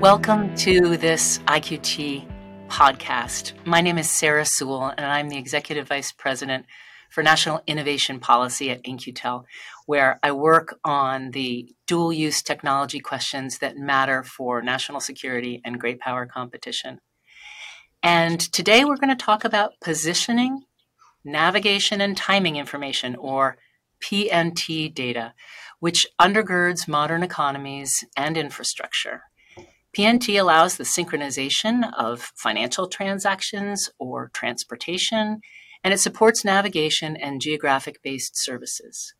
Welcome to this IQT podcast. My name is Sarah Sewall, and I'm the Executive Vice President for National Innovation Policy at In-Q-Tel, where I work on the dual use technology questions that matter for national security and great power competition. And today we're going to talk about positioning, navigation, and timing information, or PNT data, which undergirds modern economies and infrastructure. PNT allows the synchronization of financial transactions or transportation, and it supports navigation and geographic based services.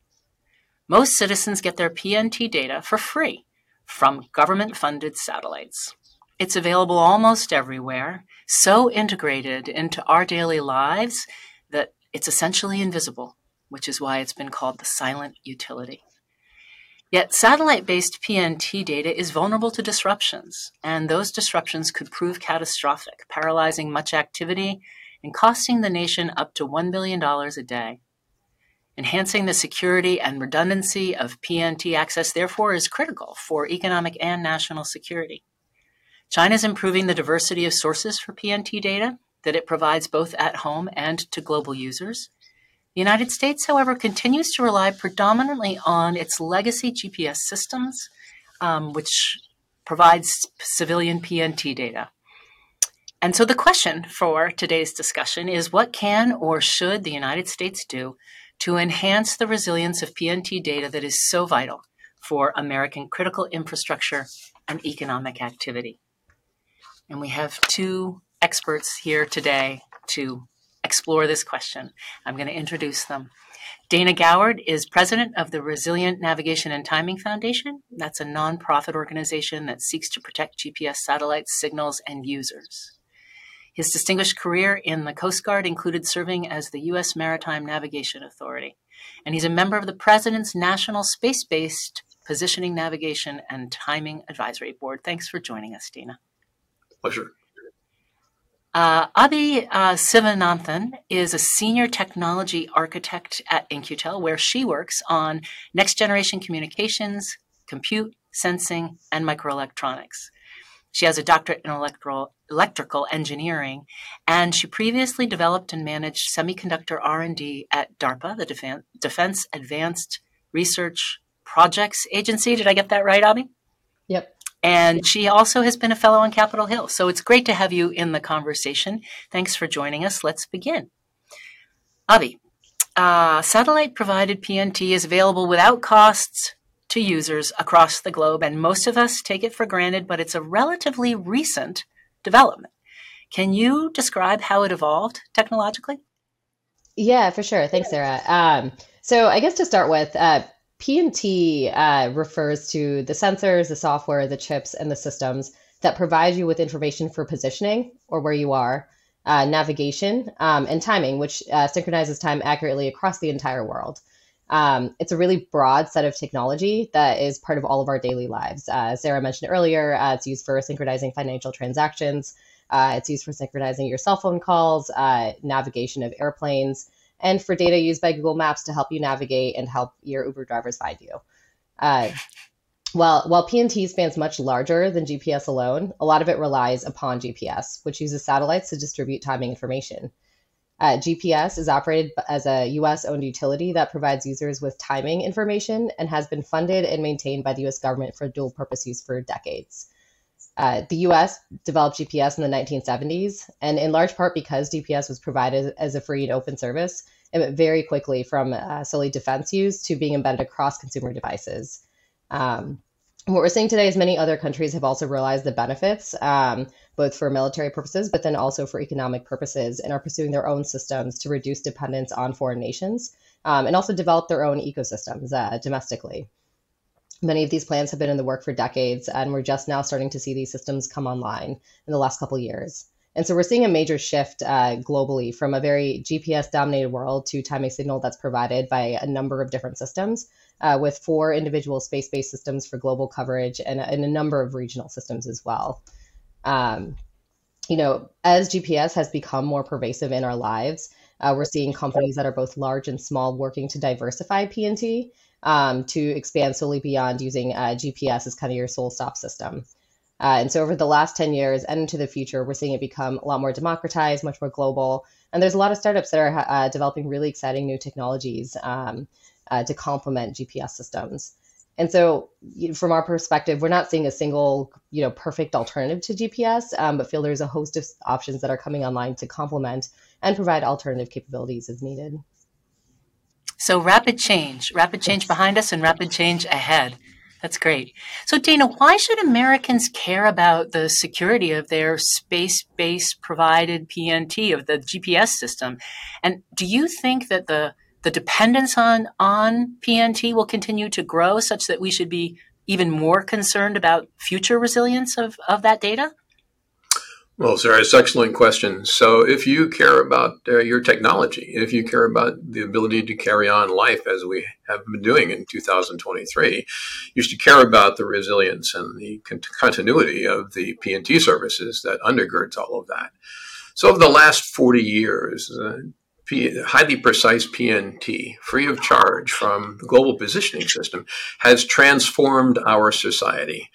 Most citizens get their PNT data for free from government funded satellites. It's available almost everywhere, so integrated into our daily lives that it's essentially invisible, which is why it's been called the silent utility. Yet satellite based PNT data is vulnerable to disruptions, and those disruptions could prove catastrophic, paralyzing much activity and costing the nation up to $1 billion a day. Enhancing the security and redundancy of PNT access, therefore, is critical for economic and national security. China is improving the diversity of sources for PNT data that it provides both at home and to global users. The United States, however, continues to rely predominantly on its legacy GPS systems, um, which provides civilian PNT data. And so the question for today's discussion is what can or should the United States do to enhance the resilience of PNT data that is so vital for American critical infrastructure and economic activity? And we have two experts here today to explore this question. I'm going to introduce them. Dana Goward is president of the Resilient Navigation and Timing Foundation. That's a nonprofit organization that seeks to protect GPS satellites, signals, and users. His distinguished career in the Coast Guard included serving as the U.S. Maritime Navigation Authority, and he's a member of the President's National Space Based Positioning, Navigation, and Timing Advisory Board. Thanks for joining us, Dana. Pleasure. Uh, Abhi uh, Sivananthan is a senior technology architect at In-Q-Tel, where she works on next generation communications, compute, sensing, and microelectronics. She has a doctorate in electrical, electrical engineering, and she previously developed and managed semiconductor R&D at DARPA, the Defen- Defense Advanced Research Projects Agency. Did I get that right, Abhi? Yep. And she also has been a fellow on Capitol Hill. So it's great to have you in the conversation. Thanks for joining us. Let's begin. Abhi, uh, satellite provided PNT is available without costs to users across the globe, and most of us take it for granted, but it's a relatively recent development. Can you describe how it evolved technologically? Yeah, for sure. Thanks, Sarah. Um, so, I guess to start with, uh, PNT uh, refers to the sensors, the software, the chips, and the systems that provide you with information for positioning or where you are, uh, navigation, um, and timing, which uh, synchronizes time accurately across the entire world. Um, it's a really broad set of technology that is part of all of our daily lives. Uh, Sarah mentioned earlier, uh, it's used for synchronizing financial transactions. Uh, it's used for synchronizing your cell phone calls, navigation of airplanes, and for data used by Google Maps to help you navigate and help your Uber drivers find you. Uh, while, while PNT spans much larger than GPS alone, a lot of it relies upon GPS, which uses satellites to distribute timing information. Uh, GPS is operated as a US owned utility that provides users with timing information and has been funded and maintained by the US government for dual purpose use for decades. Uh, the US developed GPS in the 1970s, and in large part because GPS was provided as a free and open service, it went very quickly from uh, solely defense use to being embedded across consumer devices. Um, what we're seeing today is many other countries have also realized the benefits, um, both for military purposes, but then also for economic purposes, and are pursuing their own systems to reduce dependence on foreign nations um, and also develop their own ecosystems uh, domestically. Many of these plans have been in the work for decades, and we're just now starting to see these systems come online in the last couple years. And so we're seeing a major shift uh, globally from a very GPS dominated world to timing signal that's provided by a number of different systems, uh, with four individual space based systems for global coverage and, and, a number of regional systems as well. Um, you know, as GPS has become more pervasive in our lives, uh, we're seeing companies that are both large and small working to diversify PNT um, to expand solely beyond using uh, GPS as kind of your sole stop system. Uh, and so over the last 10 years and into the future, we're seeing it become a lot more democratized, much more global. And there's a lot of startups that are uh, developing really exciting new technologies um, uh, to complement GPS systems. And so, from our perspective, we're not seeing a single, you know, perfect alternative to GPS, um, but feel there's a host of options that are coming online to complement and provide alternative capabilities as needed. So rapid change, rapid change behind us, and rapid change ahead. That's great. So, Dana, why should Americans care about the security of their space based provided PNT, of the GPS system? And do you think that the the dependence on on PNT will continue to grow such that we should be even more concerned about future resilience of, of that data? Well, Sarah, it's an excellent question. So, if you care about uh, your technology, if you care about the ability to carry on life as we have been doing in 2023, you should care about the resilience and the con- continuity of the PNT services that undergirds all of that. So, over the last 40 years, uh, P- highly precise PNT, free of charge from the global positioning system, has transformed our society.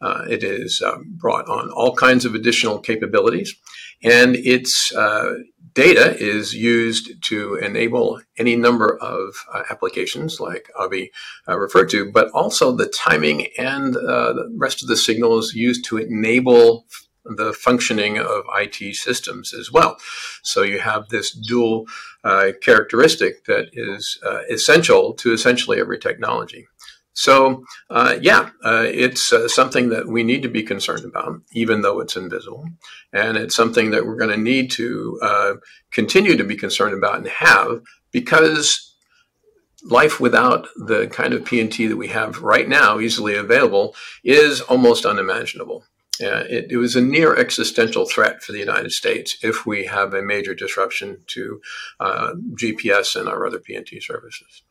Uh, it has uh, brought on all kinds of additional capabilities, and its uh, data is used to enable any number of uh, applications, like Abhi uh, referred to, but also the timing and uh, the rest of the signals used to enable the functioning of IT systems as well. So you have this dual uh, characteristic that is uh, essential to essentially every technology. So, uh, yeah, uh, it's uh, something that we need to be concerned about, even though it's invisible. And it's something that we're going to need to uh, continue to be concerned about and have because life without the kind of PNT that we have right now, easily available, is almost unimaginable. Uh, it, it, was a near existential threat for the United States if we have a major disruption to uh, GPS and our other PNT services.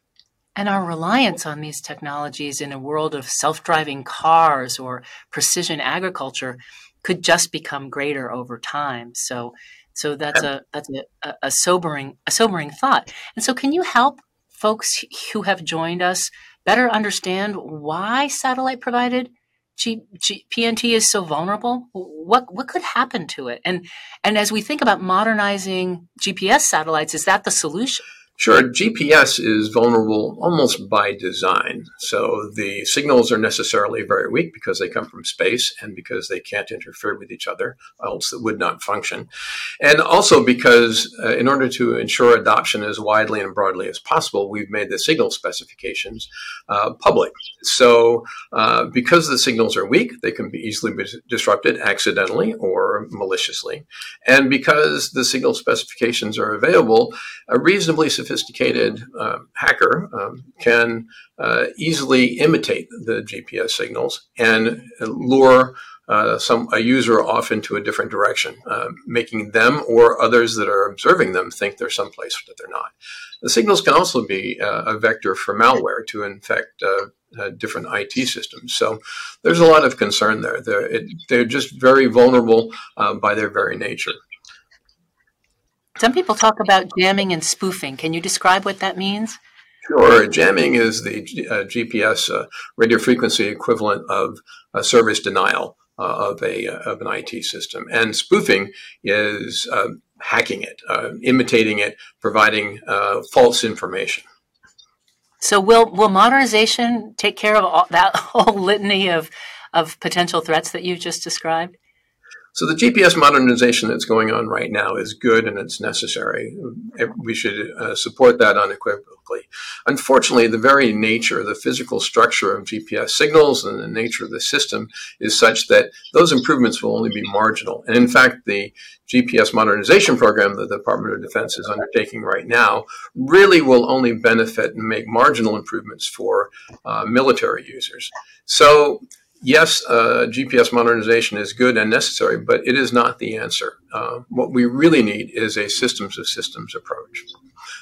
And our reliance on these technologies in a world of self driving cars or precision agriculture could just become greater over time. So, so that's a that's a, a sobering a sobering thought. And so, can you help folks who have joined us better understand why satellite provided G, G, PNT is so vulnerable? What what could happen to it? And and as we think about modernizing GPS satellites, is that the solution? Sure, GPS is vulnerable almost by design. So the signals are necessarily very weak because they come from space and because they can't interfere with each other, else it would not function. And also because, uh, in order to ensure adoption as widely and broadly as possible, we've made the signal specifications uh, public. So uh, because the signals are weak, they can be easily disrupted accidentally or maliciously. And because the signal specifications are available, a reasonably sophisticated uh, hacker um, can uh, easily imitate the GPS signals and lure uh, some a user off into a different direction, uh, making them or others that are observing them think they're someplace that they're not. The signals can also be uh, a vector for malware to infect uh, different IT systems. So there's a lot of concern there. They're, it, they're just very vulnerable by their very nature. Some people talk about jamming and spoofing. Can you describe what that means? Sure. Jamming is the uh, GPS uh, radio frequency equivalent of a service denial uh, of a uh, of an IT system, and spoofing is um, hacking it, uh, imitating it, providing uh, false information. So, will will modernization take care of all, that whole litany of of potential threats that you just described? So the GPS modernization that's going on right now is good and it's necessary. We should uh, support that unequivocally. Unfortunately, the very nature, the physical structure of GPS signals and the nature of the system is such that those improvements will only be marginal. And in fact, the GPS modernization program that the Department of Defense is undertaking right now really will only benefit and make marginal improvements for uh, military users. So yes, uh, GPS modernization is good and necessary, but it is not the answer. Uh, what we really need is a systems of systems approach.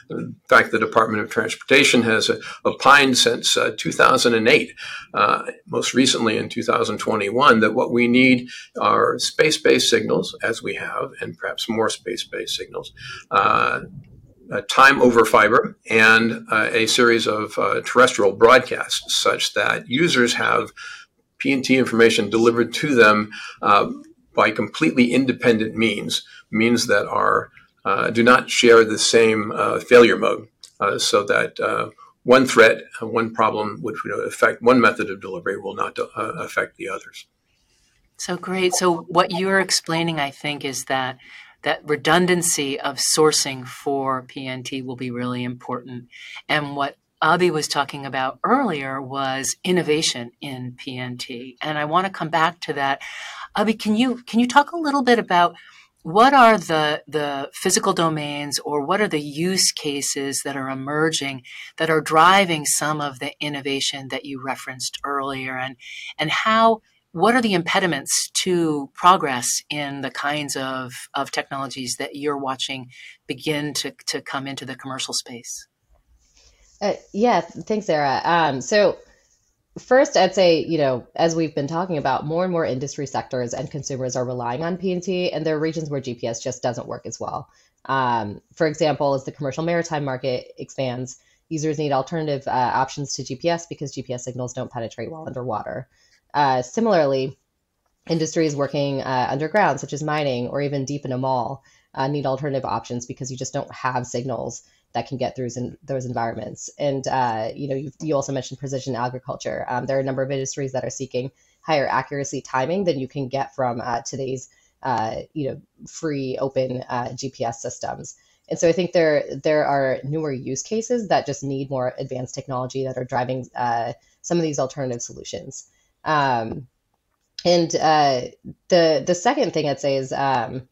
In fact, the Department of Transportation has opined since uh, 2008, uh, most recently in 2021, that what we need are space based signals, as we have, and perhaps more space based signals. Uh, time over fiber and uh, a series of terrestrial broadcasts such that users have PNT information delivered to them uh, by completely independent means, means that are uh, do not share the same uh, failure mode, uh, so that uh, one threat, one problem, which would affect one method of delivery, will not affect the others. So great. So what you're explaining, I think, is that that redundancy of sourcing for PNT will be really important. And what Abhi was talking about earlier was innovation in PNT. And I want to come back to that. Abhi, can you can you talk a little bit about what are the the physical domains or what are the use cases that are emerging that are driving some of the innovation that you referenced earlier and and how what are the impediments to progress in the kinds of, of technologies that you're watching begin to, to come into the commercial space? Uh, yeah, thanks, Sarah. Um, so, first, I'd say, you know, as we've been talking about, more and more industry sectors and consumers are relying on PNT, and there are regions where GPS just doesn't work as well. Um, for example, as the commercial maritime market expands, users need alternative uh, options to GPS because GPS signals don't penetrate well underwater. Uh, similarly, industries working uh, underground, such as mining or even deep in a mall, uh, need alternative options because you just don't have signals that can get through those environments. And uh, you know, you, you, also mentioned precision agriculture. Um, there are a number of industries that are seeking higher accuracy timing than you can get from uh, today's uh, you know free open GPS systems. And so I think there there are newer use cases that just need more advanced technology that are driving some of these alternative solutions. Um, and uh, the the second thing I'd say is um,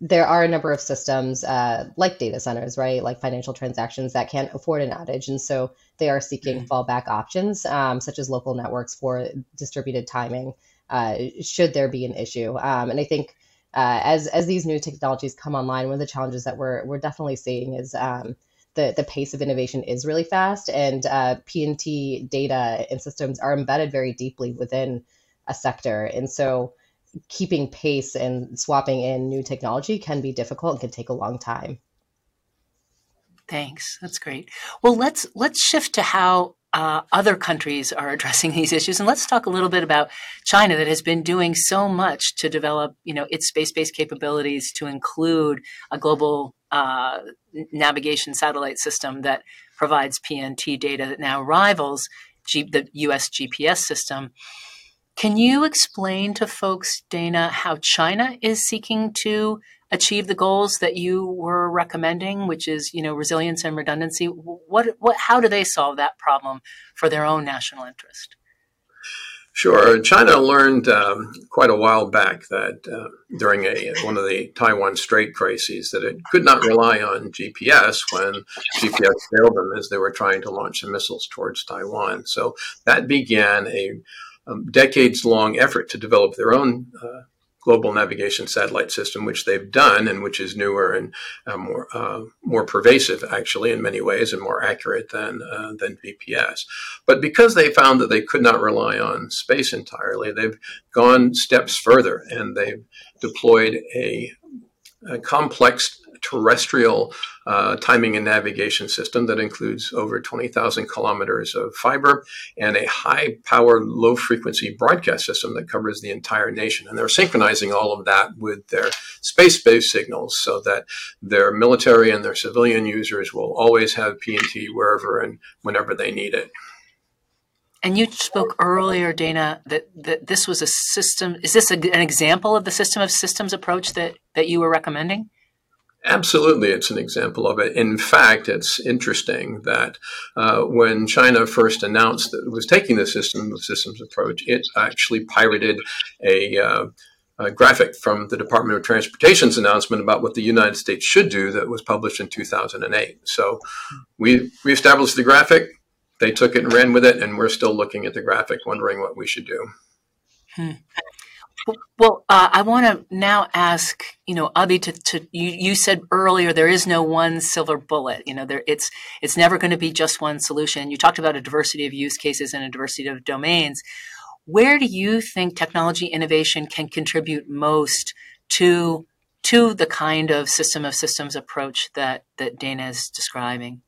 there are a number of systems uh, like data centers, right, like financial transactions that can't afford an outage, and so they are seeking mm-hmm. fallback options, um, such as local networks for distributed timing, uh, should there be an issue. Um, and I think uh, as as these new technologies come online, one of the challenges that we're we're definitely seeing is um, the, the pace of innovation is really fast, and uh, PNT data and systems are embedded very deeply within a sector. And so keeping pace and swapping in new technology can be difficult and can take a long time. Thanks. That's great. Well, let's let's shift to how uh, other countries are addressing these issues, and let's talk a little bit about China that has been doing so much to develop, you know, its space-based capabilities to include a global uh, navigation satellite system that provides PNT data that now rivals G- the U.S. GPS system. Can you explain to folks, Dana, how China is seeking to achieve the goals that you were recommending, which is, you know, resilience and redundancy? What, what, how do they solve that problem for their own national interest? Sure. China learned um, quite a while back that uh, during a one of the Taiwan Strait crises that it could not rely on GPS when GPS failed them as they were trying to launch the missiles towards Taiwan. So that began a um, decades long effort to develop their own uh, global navigation satellite system, which they've done and which is newer and uh, more uh, more pervasive, actually, in many ways, and more accurate than uh, than GPS. But because they found that they could not rely on space entirely, they've gone steps further and they've deployed a, a complex terrestrial uh, timing and navigation system that includes over 20,000 kilometers of fiber and a high power, low frequency broadcast system that covers the entire nation. And they're synchronizing all of that with their space based signals so that their military and their civilian users will always have PNT wherever and whenever they need it. And you spoke earlier, Dana, that, that this was a system. Is this a, an example of the system of systems approach that, that you were recommending? Absolutely, it's an example of it. In fact, it's interesting that uh, when China first announced that it was taking the system the systems approach, it actually pirated a, uh, a, graphic from the Department of Transportation's announcement about what the United States should do that was published in 2008. So we we established the graphic, they took it and ran with it, and we're still looking at the graphic, wondering what we should do. Hmm. Well, uh, I want to now ask, you know, Abhi, to, to you, you said earlier there is no one silver bullet. You know, there it's it's never going to be just one solution. You talked about a diversity of use cases and a diversity of domains. Where do you think technology innovation can contribute most to to the kind of system of systems approach that that Dana is describing?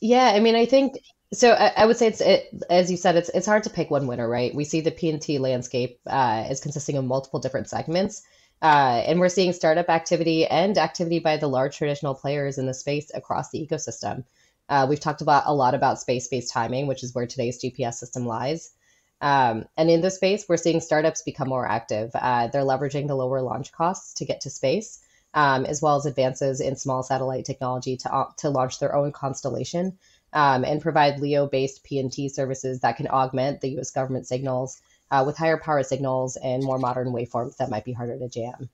Yeah, I mean, I think So I, I would say it's it, as you said, it's it's hard to pick one winner, right? We see the PNT landscape uh, is consisting of multiple different segments, uh, and we're seeing startup activity and activity by the large traditional players in the space across the ecosystem. Uh, we've talked about a lot about space-based timing, which is where today's GPS system lies. Um, and in this space, we're seeing startups become more active. Uh, they're leveraging the lower launch costs to get to space, um, as well as advances in small satellite technology to, uh, to launch their own constellation um, and provide LEO-based PNT services that can augment the U.S. government signals uh, with higher power signals and more modern waveforms that might be harder to jam.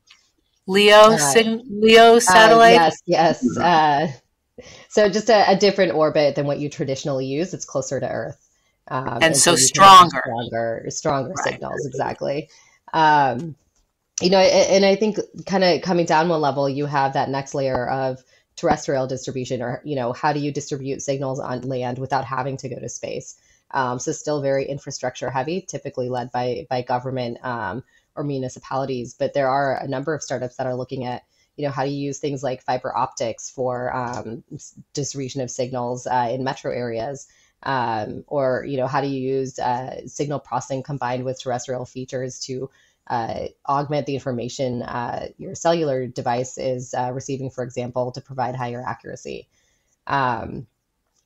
LEO, uh, sig- LEO uh, satellite. yes, yes. Mm-hmm. Uh, so just a, a, different orbit than what you traditionally use. It's closer to Earth, um, and, and, so, so stronger, stronger, stronger right. signals. Exactly. Um, you know, and I think kind of coming down one level, you have that next layer of terrestrial distribution or you know how do you distribute signals on land without having to go to space? Um, so still very infrastructure heavy typically led by by government um, or municipalities but there are a number of startups that are looking at you know how do you use things like fiber optics for um, distribution of signals uh, in metro areas um, or you know how do you use uh, signal processing combined with terrestrial features to uh, augment the information uh, your cellular device is uh, receiving, for example, to provide higher accuracy. Um,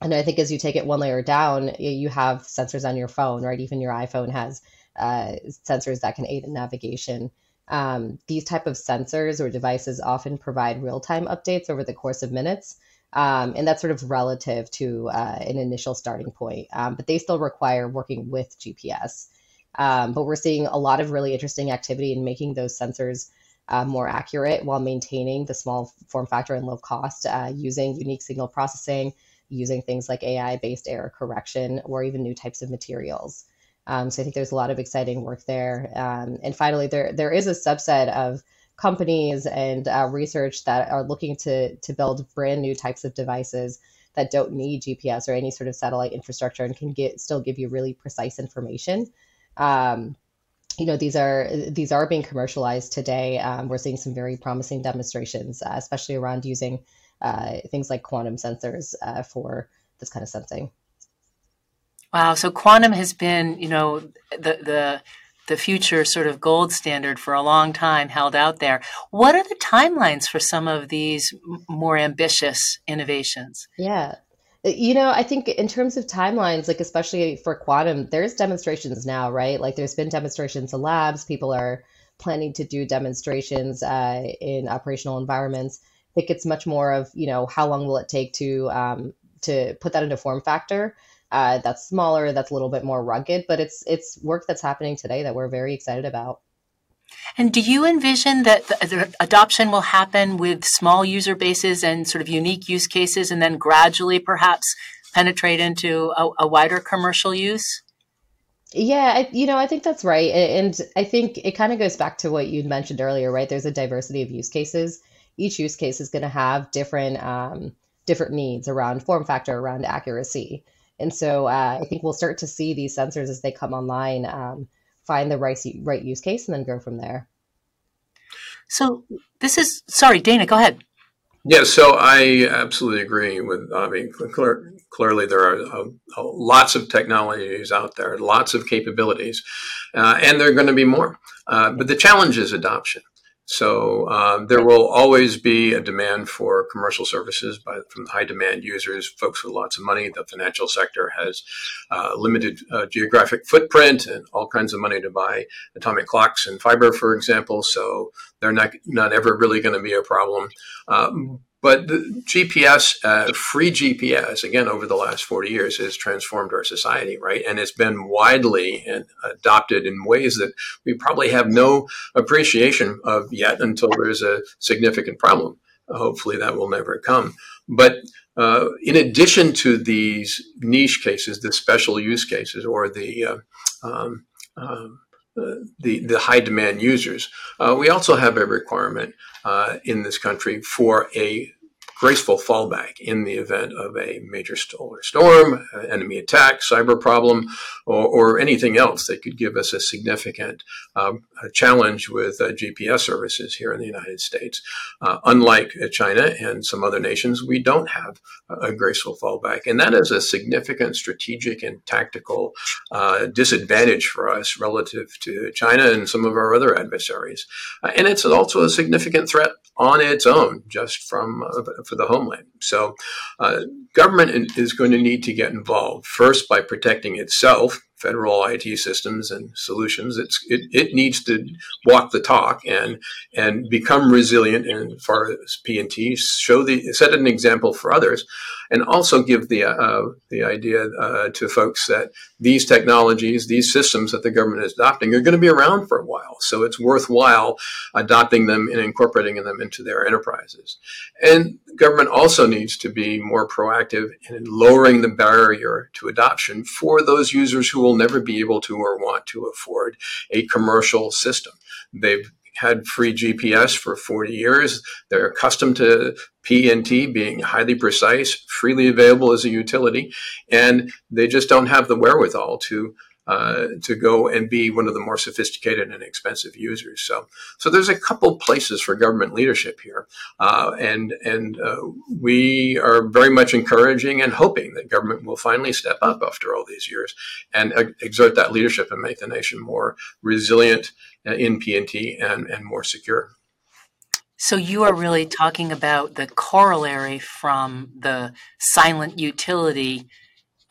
and I think as you take it one layer down, you have sensors on your phone, right? Even your iPhone has uh, sensors that can aid in navigation. Um, these type of sensors or devices often provide real-time updates over the course of minutes. Um, and that's sort of relative to uh, an initial starting point, um, but they still require working with GPS. Um, but we're seeing a lot of really interesting activity in making those sensors uh, more accurate while maintaining the small form factor and low cost uh, using unique signal processing, using things like AI based error correction, or even new types of materials. Um, so I think there's a lot of exciting work there. Um, and finally, there there is a subset of companies and uh, research that are looking to to build brand new types of devices that don't need GPS or any sort of satellite infrastructure and can get still give you really precise information um, you know these are these are being commercialized today. Um, we're seeing some very promising demonstrations, uh, especially around using uh, things like quantum sensors uh, for this kind of sensing. Wow! So quantum has been, you know, the the the future sort of gold standard for a long time held out there. What are the timelines for some of these more ambitious innovations? Yeah. You know, I think in terms of timelines, like especially for quantum, there's demonstrations now, right? Like there's been demonstrations in labs. People are planning to do demonstrations uh, in operational environments. I think it's much more of you know how long will it take to um, to put that into form factor. Uh, that's smaller, that's a little bit more rugged, but it's it's work that's happening today that we're very excited about. And do you envision that the adoption will happen with small user bases and sort of unique use cases, and then gradually perhaps penetrate into a, a wider commercial use? Yeah, I, you know, I think that's right. And I think it kind of goes back to what you mentioned earlier, right? There's a diversity of use cases. Each use case is going to have different um, different needs around form factor, around accuracy. And so uh, I think we'll start to see these sensors as they come online um, find the right right use case and then go from there. So this is sorry, Dana. Go ahead. Yeah, so I absolutely agree with. I mean, clear, clearly there are uh, lots of technologies out there, lots of capabilities, uh, and there are going to be more. Uh, but the challenge is adoption. So um, there will always be a demand for commercial services by, from high demand users, folks with lots of money. The financial sector has uh, limited uh, geographic footprint and all kinds of money to buy atomic clocks and fiber, for example. So they're not not ever really going to be a problem. Um, but the GPS, uh, free GPS, again, over the last 40 years has transformed our society, right? And it's been widely adopted in ways that we probably have no appreciation of yet until there's a significant problem. Hopefully that will never come. But uh, in addition to these niche cases, the special use cases, or the uh, um, um, uh, the, the high demand users. Uh, we also have a requirement uh, in this country for a graceful fallback in the event of a major solar storm, enemy attack, cyber problem, or, or, anything else that could give us a significant um, challenge with uh, GPS services here in the United States. Uh, unlike China and some other nations, we don't have a graceful fallback. And that is a significant strategic and tactical uh, disadvantage for us relative to China and some of our other adversaries. Uh, and it's also a significant threat on its own, just from uh, for the homeland. So, uh, government is going to need to get involved first by protecting itself federal IT systems and solutions. It's, it, it needs to walk the talk and and become resilient as far as PNT, show the set an example for others, and also give the uh, the idea uh, to folks that these technologies, these systems that the government is adopting, are going to be around for a while. So it's worthwhile adopting them and incorporating them into their enterprises. And government also needs to be more proactive in lowering the barrier to adoption for those users who will never be able to or want to afford a commercial system. They've had free GPS for 40 years. They're accustomed to PNT being highly precise, freely available as a utility, and they just don't have the wherewithal to uh, to go and be one of the more sophisticated and expensive users. So, so there's a couple places for government leadership here, uh, and and uh, we are very much encouraging and hoping that government will finally step up after all these years and exert that leadership and make the nation more resilient uh, in PNT and and more secure. So you are really talking about the corollary from the silent utility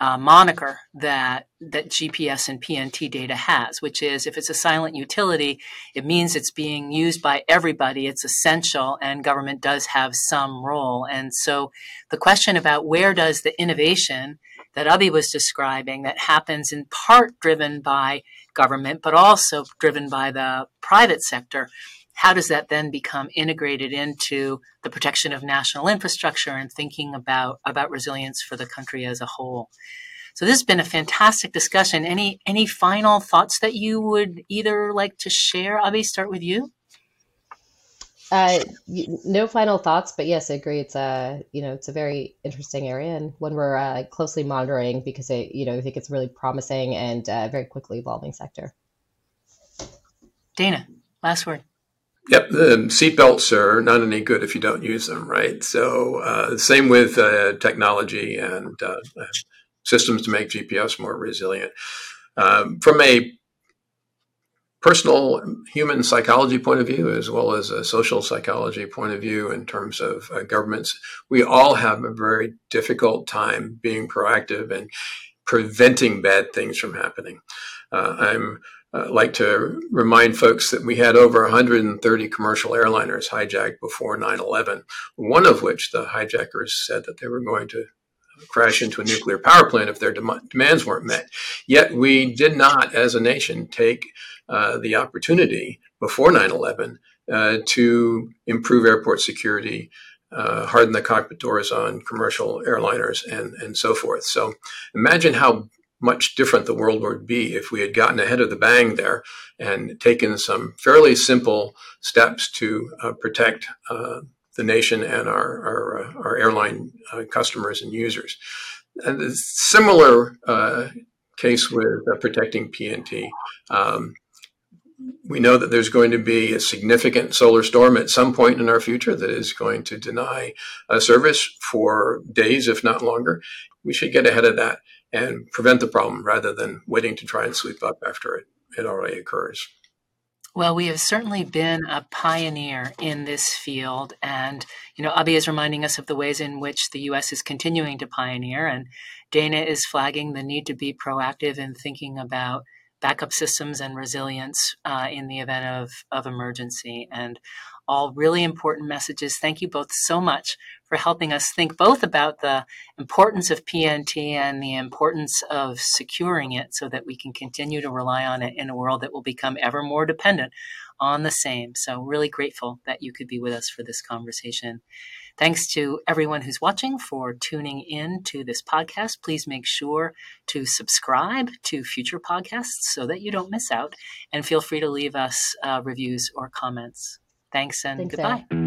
uh, moniker that that GPS and PNT data has, which is if it's a silent utility, it means it's being used by everybody. It's essential, and government does have some role. And so, the question about where does the innovation that Abhi was describing that happens in part driven by government, but also driven by the private sector, how does that then become integrated into the protection of national infrastructure and thinking about, about resilience for the country as a whole? So this has been a fantastic discussion. Any any final thoughts that you would either like to share? Abhi, start with you. Uh, no final thoughts, but yes, I agree. It's a you know it's a very interesting area and one we're uh, closely monitoring because it you know I think it's really promising and uh, very quickly evolving sector. Dana, last word. Yep, the seatbelts are not any good if you don't use them, right? So, uh, same with uh, technology and uh, systems to make GPS more resilient. Um, from a personal human psychology point of view, as well as a social psychology point of view, in terms of uh, governments, we all have a very difficult time being proactive and preventing bad things from happening. Uh, I'm uh, like to remind folks that we had over 130 commercial airliners hijacked before 9 11, one of which the hijackers said that they were going to crash into a nuclear power plant if their dem- demands weren't met. Yet we did not, as a nation, take uh, the opportunity before 9 11 uh, to improve airport security. Uh, harden the cockpit doors on commercial airliners and, and so forth. So imagine how much different the world would be if we had gotten ahead of the bang there and taken some fairly simple steps to uh, protect uh, the nation and our our, uh, our airline uh, customers and users. And a similar uh, case with uh, protecting PNT. Um, we know that there's going to be a significant solar storm at some point in our future that is going to deny a service for days, if not longer. We should get ahead of that and prevent the problem rather than waiting to try and sweep up after it, it already occurs. Well, we have certainly been a pioneer in this field. And, you know, Abhi is reminding us of the ways in which the U.S. is continuing to pioneer. And Dana is flagging the need to be proactive in thinking about backup systems and resilience uh, in the event of, of emergency. And all really important messages. Thank you both so much for helping us think both about the importance of PNT and the importance of securing it so that we can continue to rely on it in a world that will become ever more dependent on the same. So, really grateful that you could be with us for this conversation. Thanks to everyone who's watching for tuning in to this podcast. Please make sure to subscribe to future podcasts so that you don't miss out. And feel free to leave us uh, reviews or comments. Thanks and Thanks, goodbye.